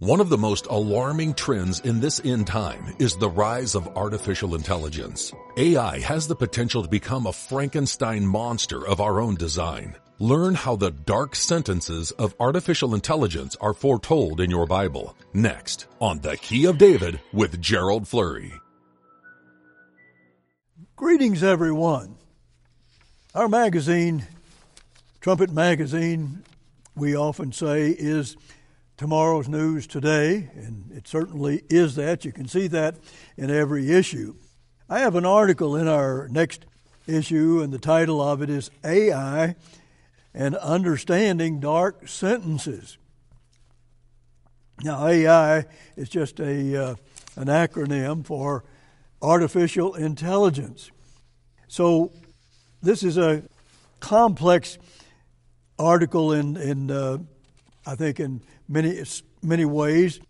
One of the most alarming trends in this end time is the rise of artificial intelligence. AI has the potential to become a Frankenstein monster of our own design. Learn how the dark sentences of artificial intelligence are foretold in your Bible. Next on The Key of David with Gerald Flurry. Greetings, everyone. Our magazine, Trumpet Magazine, we often say is tomorrow's news today, and it certainly is that. You can see that in every issue. I have an article in our next issue, and the title of it is AI and Understanding Dark Sentences. Now, AI is just a, uh, an acronym for artificial intelligence. So, this is a complex article in, in uh, I think, in many many ways,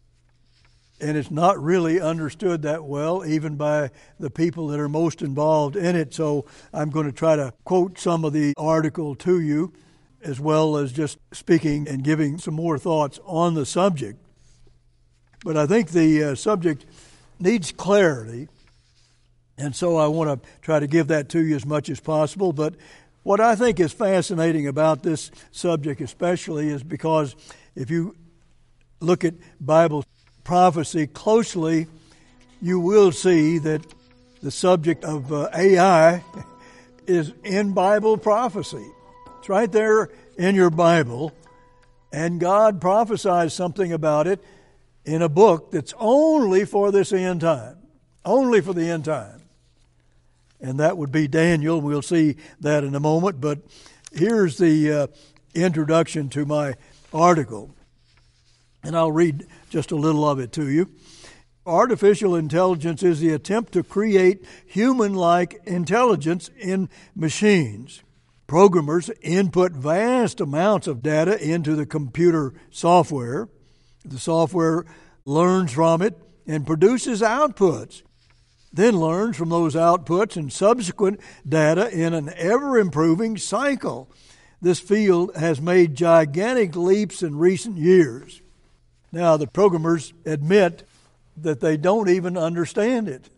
and it's not really understood that well, even by the people that are most involved in it. So I'm going to try to quote some of the article to you, as well as just speaking and giving some more thoughts on the subject. But I think the uh, subject needs clarity, and so I want to try to give that to you as much as possible. But what I think is fascinating about this subject, especially, is because if you look at Bible prophecy closely, you will see that the subject of uh, AI is in Bible prophecy. It's right there in your Bible, and God prophesies something about it in a book that's only for this end time, only for the end time. And that would be Daniel. We'll see that in a moment, but here's the uh, introduction to my article and I'll read just a little of it to you. Artificial intelligence is the attempt to create human like intelligence in machines. Programmers input vast amounts of data into the computer software. The software learns from it and produces outputs, then learns from those outputs and subsequent data in an ever improving cycle. This field has made gigantic leaps in recent years. Now, the programmers admit that they don't even understand it.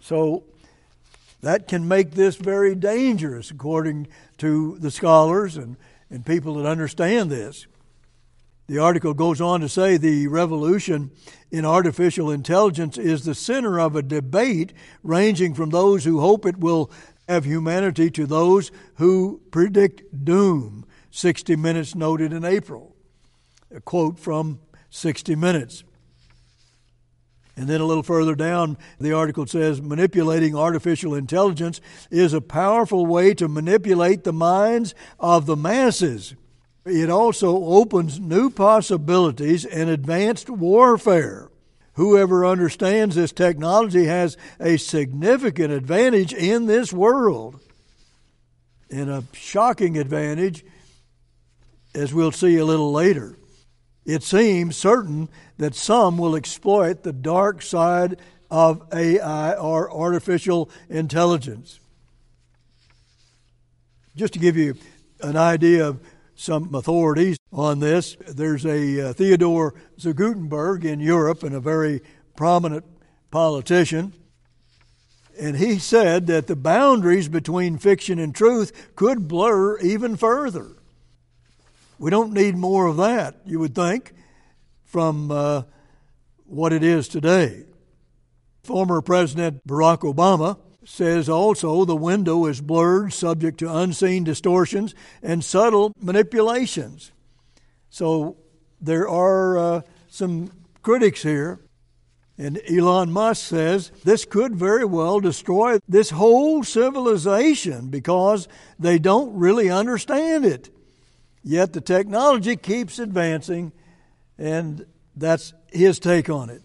So that can make this very dangerous, according to the scholars and, and people that understand this. The article goes on to say the revolution in artificial intelligence is the center of a debate ranging from those who hope it will have humanity to those who predict doom. 60 Minutes noted in April. A quote from 60 minutes. And then a little further down, the article says manipulating artificial intelligence is a powerful way to manipulate the minds of the masses. It also opens new possibilities in advanced warfare. Whoever understands this technology has a significant advantage in this world. And a shocking advantage, as we'll see a little later it seems certain that some will exploit the dark side of AI or artificial intelligence. Just to give you an idea of some authorities on this, there's a uh, Theodore zu Guttenberg in Europe and a very prominent politician. And he said that the boundaries between fiction and truth could blur even further. We don't need more of that, you would think, from uh, what it is today. Former President Barack Obama says also the window is blurred, subject to unseen distortions and subtle manipulations. So there are uh, some critics here. And Elon Musk says this could very well destroy this whole civilization because they don't really understand it. Yet the technology keeps advancing, and that's his take on it.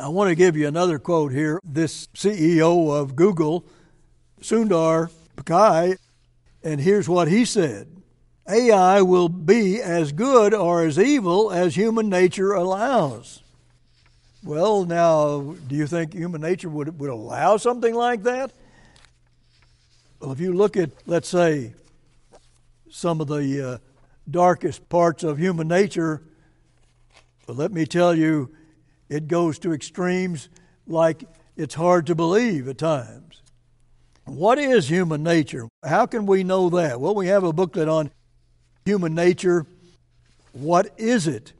I want to give you another quote here. This CEO of Google, Sundar Pichai, and here's what he said AI will be as good or as evil as human nature allows. Well, now, do you think human nature would, would allow something like that? Well, if you look at, let's say, some of the uh, darkest parts of human nature But let me tell you, it goes to extremes like it's hard to believe at times. What is human nature? How can we know that? Well, we have a booklet on human nature. What is it?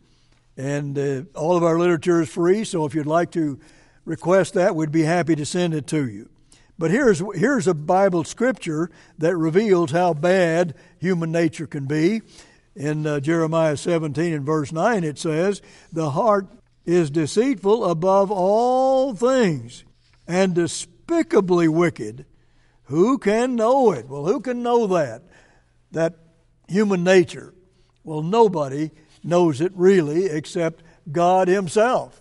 And uh, all of our literature is free, so if you'd like to request that, we'd be happy to send it to you. But here's, here's a Bible scripture that reveals how bad human nature can be. In uh, Jeremiah 17 and verse 9, it says, The heart is deceitful above all things and despicably wicked. Who can know it? Well, who can know that? That human nature. Well, nobody knows it really except God Himself.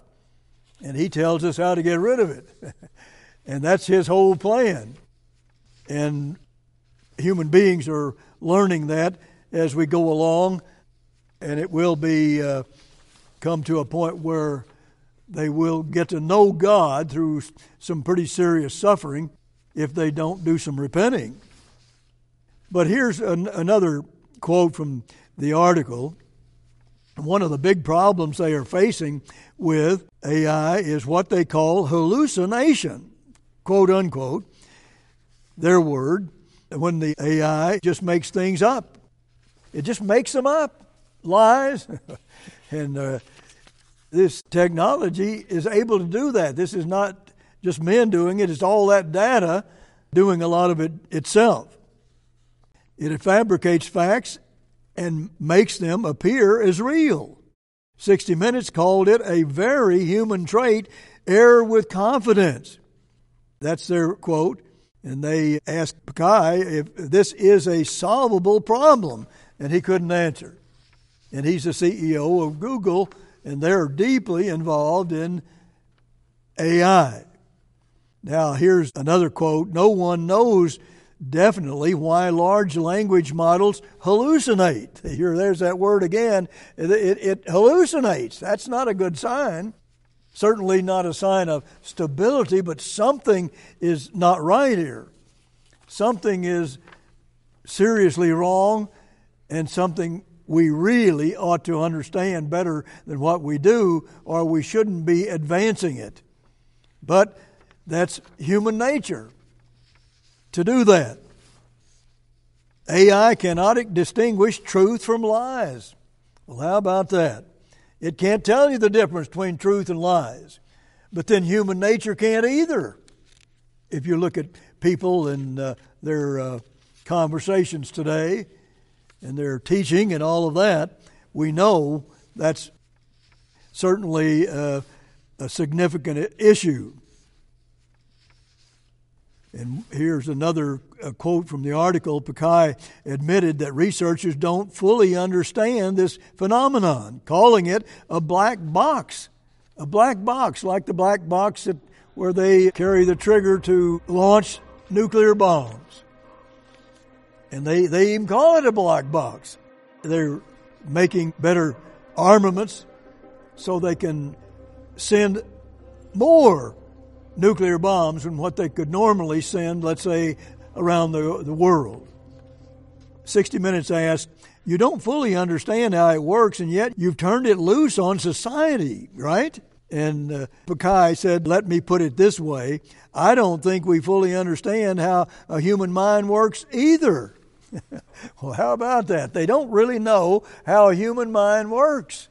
And He tells us how to get rid of it. and that's His whole plan. And human beings are learning that as we go along, and it will be uh, come to a point where they will get to know God through some pretty serious suffering if they don't do some repenting. But here's an, another quote from the article. One of the big problems they are facing with AI is what they call hallucination, quote unquote, their word, when the AI just makes things up. It just makes them up, lies. and uh, this technology is able to do that. This is not just men doing it, it's all that data doing a lot of it itself. It fabricates facts and makes them appear as real. 60 Minutes called it a very human trait, err with confidence. That's their quote. And they asked Pichai if this is a solvable problem, and he couldn't answer. And he's the CEO of Google, and they're deeply involved in AI. Now, here's another quote No one knows definitely why large language models hallucinate. Here, there's that word again. It, it, it, hallucinates. That's not a good sign. Certainly not a sign of stability, but something is not right here. Something is seriously wrong, and something we really ought to understand better than what we do, or we shouldn't be advancing it. But that's human nature to do that. AI cannot distinguish truth from lies. Well, how about that? It can't tell you the difference between truth and lies. But then human nature can't either. If you look at people and uh, their uh, conversations today and their teaching and all of that, we know that's certainly uh, a significant issue. And here's another quote from the article. Pichai admitted that researchers don't fully understand this phenomenon, calling it a black box. A black box, like the black box that, where they carry the trigger to launch nuclear bombs. And they, they even call it a black box. They're making better armaments so they can send more nuclear bombs than what they could normally send, let's say, around the, the world. 60 Minutes asked, You don't fully understand how it works, and yet you've turned it loose on society, right? And uh, Pichai said, Let me put it this way I don't think we fully understand how a human mind works either. well, how about that? They don't really know how a human mind works.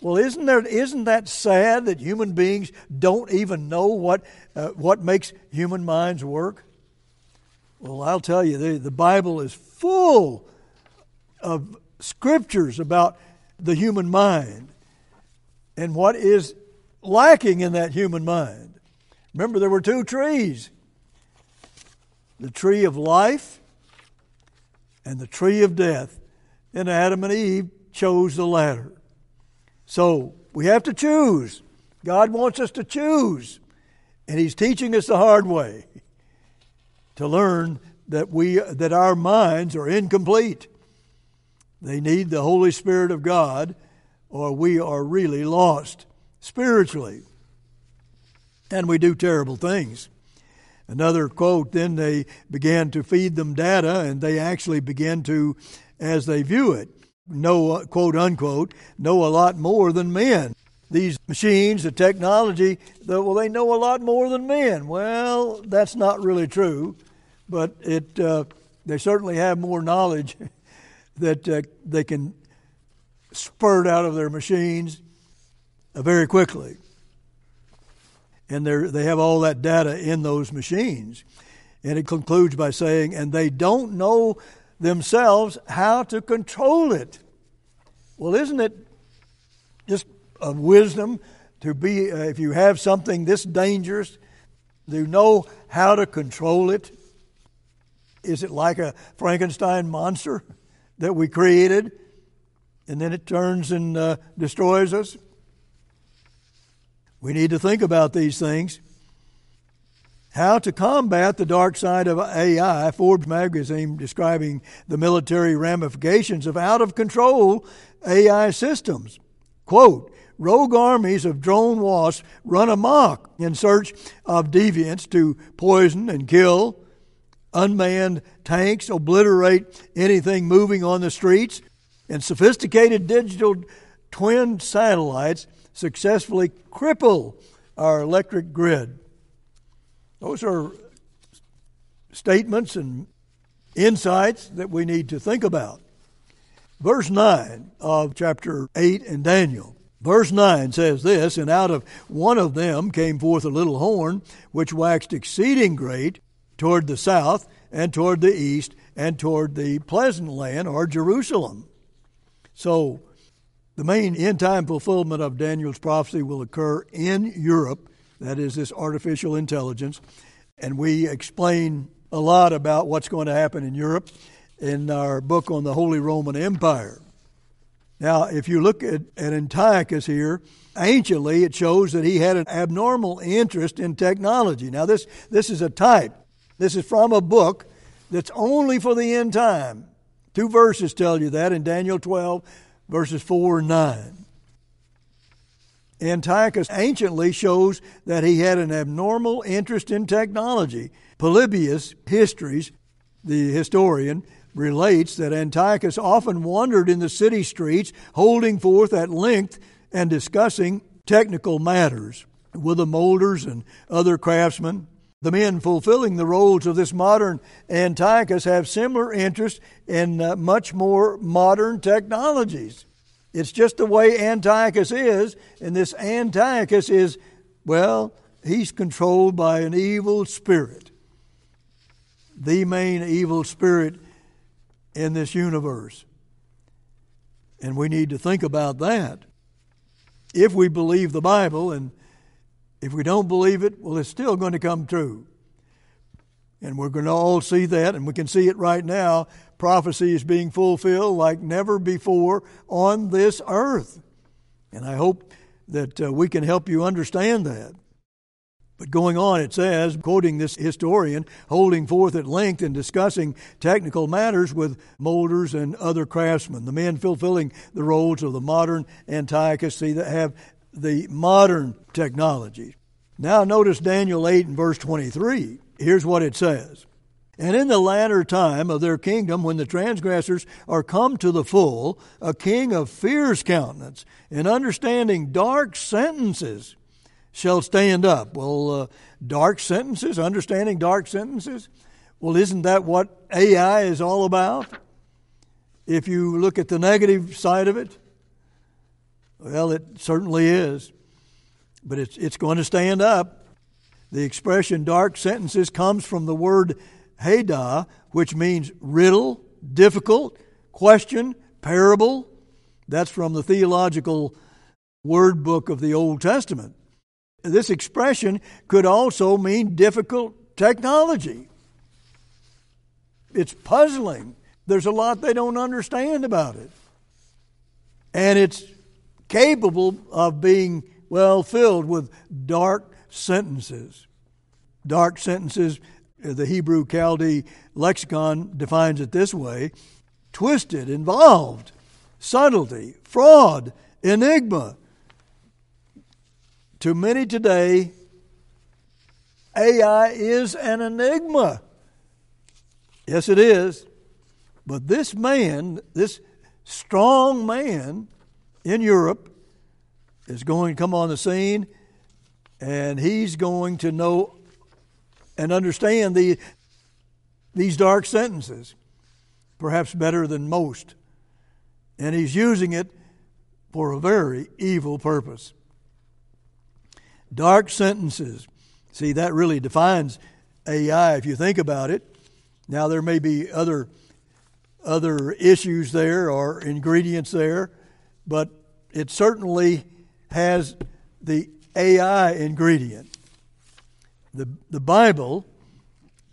Well, isn't there isn't that sad that human beings don't even know what uh, what makes human minds work? Well, I'll tell you, the, the Bible is full of scriptures about the human mind and what is lacking in that human mind. Remember, there were two trees the tree of life and the tree of death. And Adam and Eve chose the latter. So we have to choose. God wants us to choose. And He's teaching us the hard way to learn that, we, that our minds are incomplete. They need the Holy Spirit of God, or we are really lost spiritually. And we do terrible things. Another quote, then they began to feed them data, and they actually began to, as they view it, know, quote unquote, know a lot more than men. these machines, the technology, that, well, they know a lot more than men. Well, that's not really true, but it, uh, they certainly have more knowledge that uh, they can spurt out of their machines uh, very quickly. And they have all that data in those machines. And it concludes by saying, and they don't know themselves how to control it. Well, isn't it just of wisdom to be, uh, if you have something this dangerous, to know how to control it? Is it like a Frankenstein monster that we created and then it turns and uh, destroys us? We need to think about these things. How to combat the dark side of AI, Forbes magazine describing the military ramifications of out of control AI systems. Quote, rogue armies of drone wasps run amok in search of deviants to poison and kill. Unmanned tanks obliterate anything moving on the streets. And sophisticated digital twin satellites successfully cripple our electric grid. Those are statements and insights that we need to think about. Verse 9 of chapter 8 in Daniel. Verse 9 says this And out of one of them came forth a little horn, which waxed exceeding great toward the south, and toward the east, and toward the pleasant land, or Jerusalem. So, the main end time fulfillment of Daniel's prophecy will occur in Europe that is, this artificial intelligence. And we explain a lot about what's going to happen in Europe in our book on the Holy Roman Empire. Now, if you look at, at Antiochus here, anciently it shows that he had an abnormal interest in technology. Now, this, this is a type. This is from a book that's only for the end time. Two verses tell you that in Daniel 12, verses 4 and 9. Antiochus anciently shows that he had an abnormal interest in technology. Polybius Histories, the historian, relates that Antiochus often wandered in the city streets, holding forth at length and discussing technical matters with the molders and other craftsmen. The men fulfilling the roles of this modern Antiochus have similar interest in uh, much more modern technologies. It's just the way Antiochus is, and this Antiochus is, well, he's controlled by an evil spirit. The main evil spirit in this universe. And we need to think about that. If we believe the Bible, and if we don't believe it, well, it's still going to come true. And we're going to all see that, and we can see it right now prophecy is being fulfilled like never before on this earth. And I hope that uh, we can help you understand that. But going on, it says, quoting this historian, holding forth at length and discussing technical matters with molders and other craftsmen, the men fulfilling the roles of the modern Antiochus, see, that have the modern technology. Now, notice Daniel 8 and verse 23. Here's what it says and in the latter time of their kingdom, when the transgressors are come to the full, a king of fierce countenance and understanding dark sentences shall stand up. Well, uh, dark sentences, understanding dark sentences? Well, isn't that what AI is all about? If you look at the negative side of it, well, it certainly is. But it's, it's going to stand up. The expression dark sentences comes from the word Hadah, which means riddle, difficult, question, parable. That's from the theological word book of the Old Testament. This expression could also mean difficult technology. It's puzzling. There's a lot they don't understand about it. And it's capable of being, well, filled with dark sentences. Dark sentences the Hebrew Chaldee lexicon defines it this way twisted, involved, subtlety, fraud, enigma. To many today, AI is an enigma. Yes, it is. But this man, this strong man in Europe, is going to come on the scene, and he's going to know and understand the, these dark sentences, perhaps better than most. And he's using it for a very evil purpose. Dark sentences. See, that really defines AI if you think about it. Now, there may be other, other issues there or ingredients there, but it certainly has the AI ingredient. The, the Bible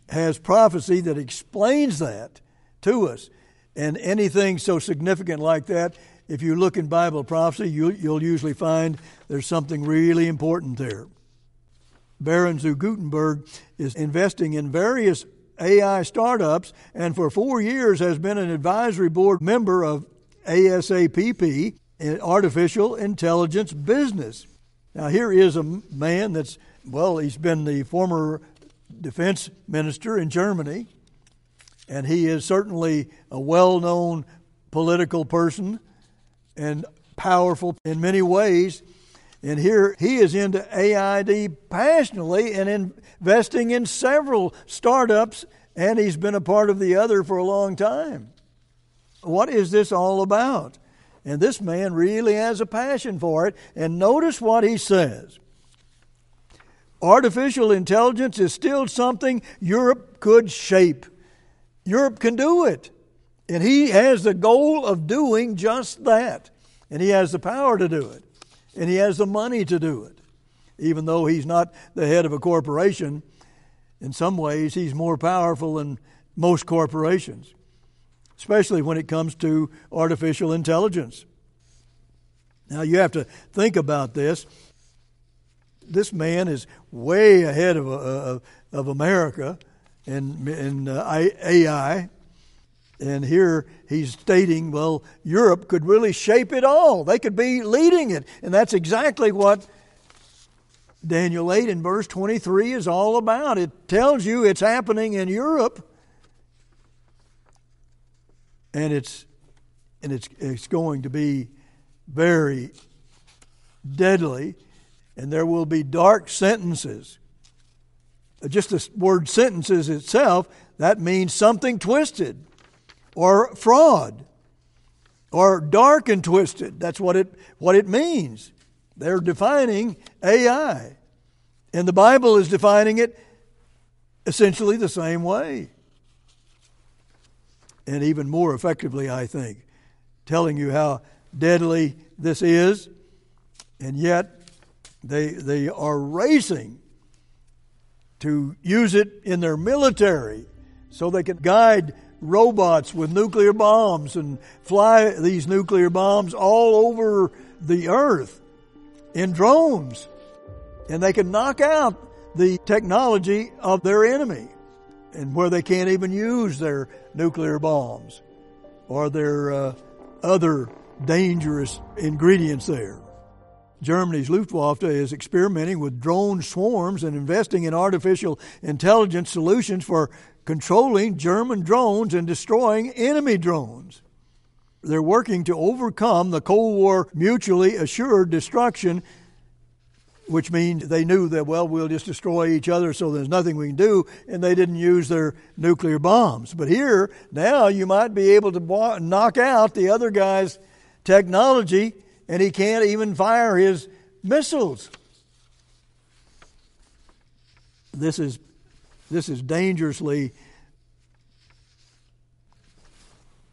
has prophecy that explains that to us. And anything so significant like that, if you look in Bible prophecy, you, you'll usually find there's something really important there. Baron zu Guttenberg is investing in various AI startups and for four years has been an advisory board member of ASAPP, Artificial Intelligence Business. Now, here is a man that's, well, he's been the former defense minister in Germany, and he is certainly a well known political person and powerful in many ways. And here he is into AID passionately and investing in several startups, and he's been a part of the other for a long time. What is this all about? And this man really has a passion for it. And notice what he says Artificial intelligence is still something Europe could shape. Europe can do it. And he has the goal of doing just that. And he has the power to do it. And he has the money to do it. Even though he's not the head of a corporation, in some ways he's more powerful than most corporations especially when it comes to artificial intelligence. Now, you have to think about this. This man is way ahead of, uh, of America in, in uh, AI. And here he's stating, well, Europe could really shape it all. They could be leading it. And that's exactly what Daniel 8 in verse 23 is all about. It tells you it's happening in Europe and it's and it's it's going to be very deadly, and there will be dark sentences. Uh, just the word sentences itself that means something twisted, or fraud, or dark and twisted. That's what it what it means. They're defining AI, and the Bible is defining it essentially the same way and even more effectively, I think, telling you how deadly this is, and yet they, they are racing to use it in their military so they can guide robots with nuclear bombs and fly these nuclear bombs all over the earth in drones. And they can knock out the technology of their enemy and where they can't even use their nuclear bombs Are there uh, other dangerous ingredients there. Germany's Luftwaffe is experimenting with drone swarms and investing in artificial intelligence solutions for controlling German drones and destroying enemy drones. They're working to overcome the Cold War mutually assured destruction which means they knew that, well, we'll just destroy each other so there's nothing we can do, and they didn't use their nuclear bombs. But here, now you might be able to knock out the other guy's technology, and he can't even fire his missiles. This is, this is dangerously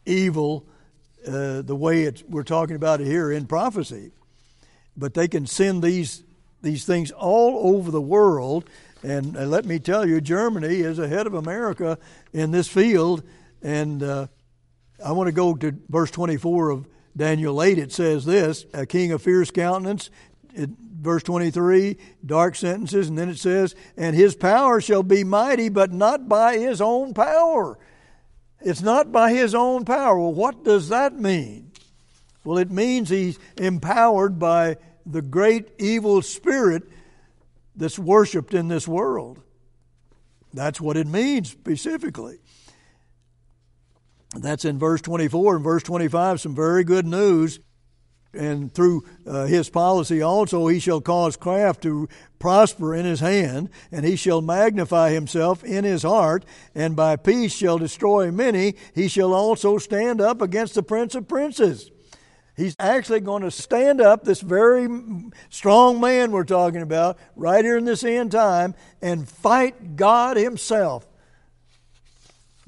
evil uh, the way we're talking about it here in prophecy. But they can send these these things all over the world. And uh, let me tell you, Germany is ahead of America in this field. And uh, I want to go to verse 24 of Daniel 8. It says this A king of fierce countenance. It, verse 23, dark sentences. And then it says, And his power shall be mighty, but not by his own power. It's not by his own power. Well, what does that mean? Well, it means he's empowered by the great evil spirit that's worshiped in this world. That's what it means specifically. That's in verse 24 and verse 25, some very good news. and through uh, his policy also he shall cause craft to prosper in his hand, and he shall magnify himself in his heart, and by peace shall destroy many. He shall also stand up against the prince of princes. He's actually going to stand up, this very strong man we're talking about, right here in this end time, and fight God Himself,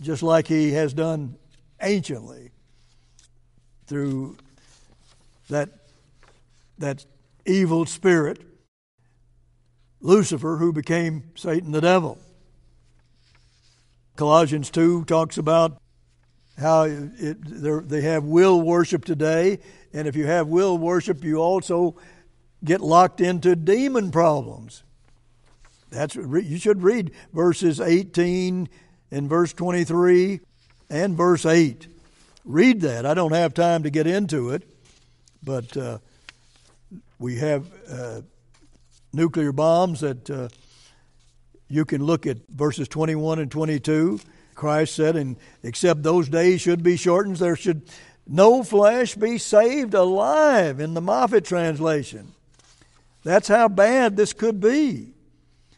just like He has done anciently through that, that evil spirit, Lucifer, who became Satan the devil. Colossians 2 talks about how it, they have will worship today, and if you have will worship, you also get locked into demon problems. That's you should read verses 18 and verse 23 and verse 8. Read that. I don't have time to get into it, but uh, we have uh, nuclear bombs that uh, you can look at verses 21 and 22. Christ said, and except those days should be shortened, there should no flesh be saved alive in the Moffatt translation. That's how bad this could be.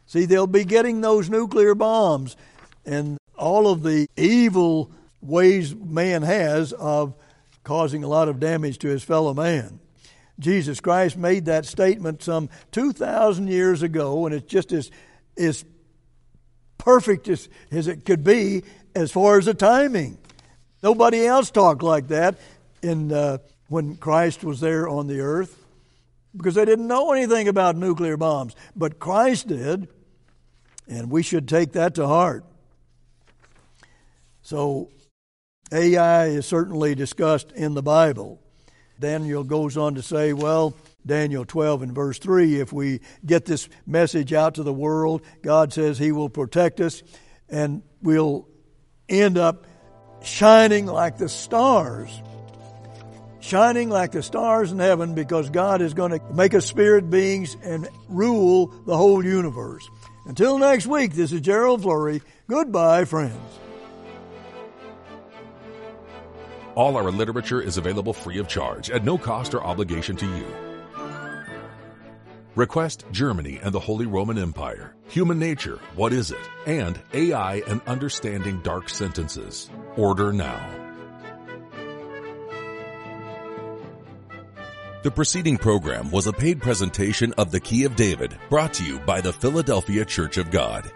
See, they'll be getting those nuclear bombs and all of the evil ways man has of causing a lot of damage to his fellow man. Jesus Christ made that statement some 2,000 years ago, and it's just as, as perfect as, as it could be as far as the timing. Nobody else talked like that in, uh, when Christ was there on the earth because they didn't know anything about nuclear bombs. But Christ did, and we should take that to heart. So AI is certainly discussed in the Bible. Daniel goes on to say, well, Daniel 12 and verse 3, if we get this message out to the world, God says He will protect us and we'll end up shining like the stars. Shining like the stars in heaven because God is going to make us spirit beings and rule the whole universe. Until next week, this is Gerald Flurry. Goodbye, friends. All our literature is available free of charge at no cost or obligation to you. Request Germany and the Holy Roman Empire, Human Nature, What is it? and AI and Understanding Dark Sentences. Order now. The preceding program was a paid presentation of the Key of David brought to you by the Philadelphia Church of God.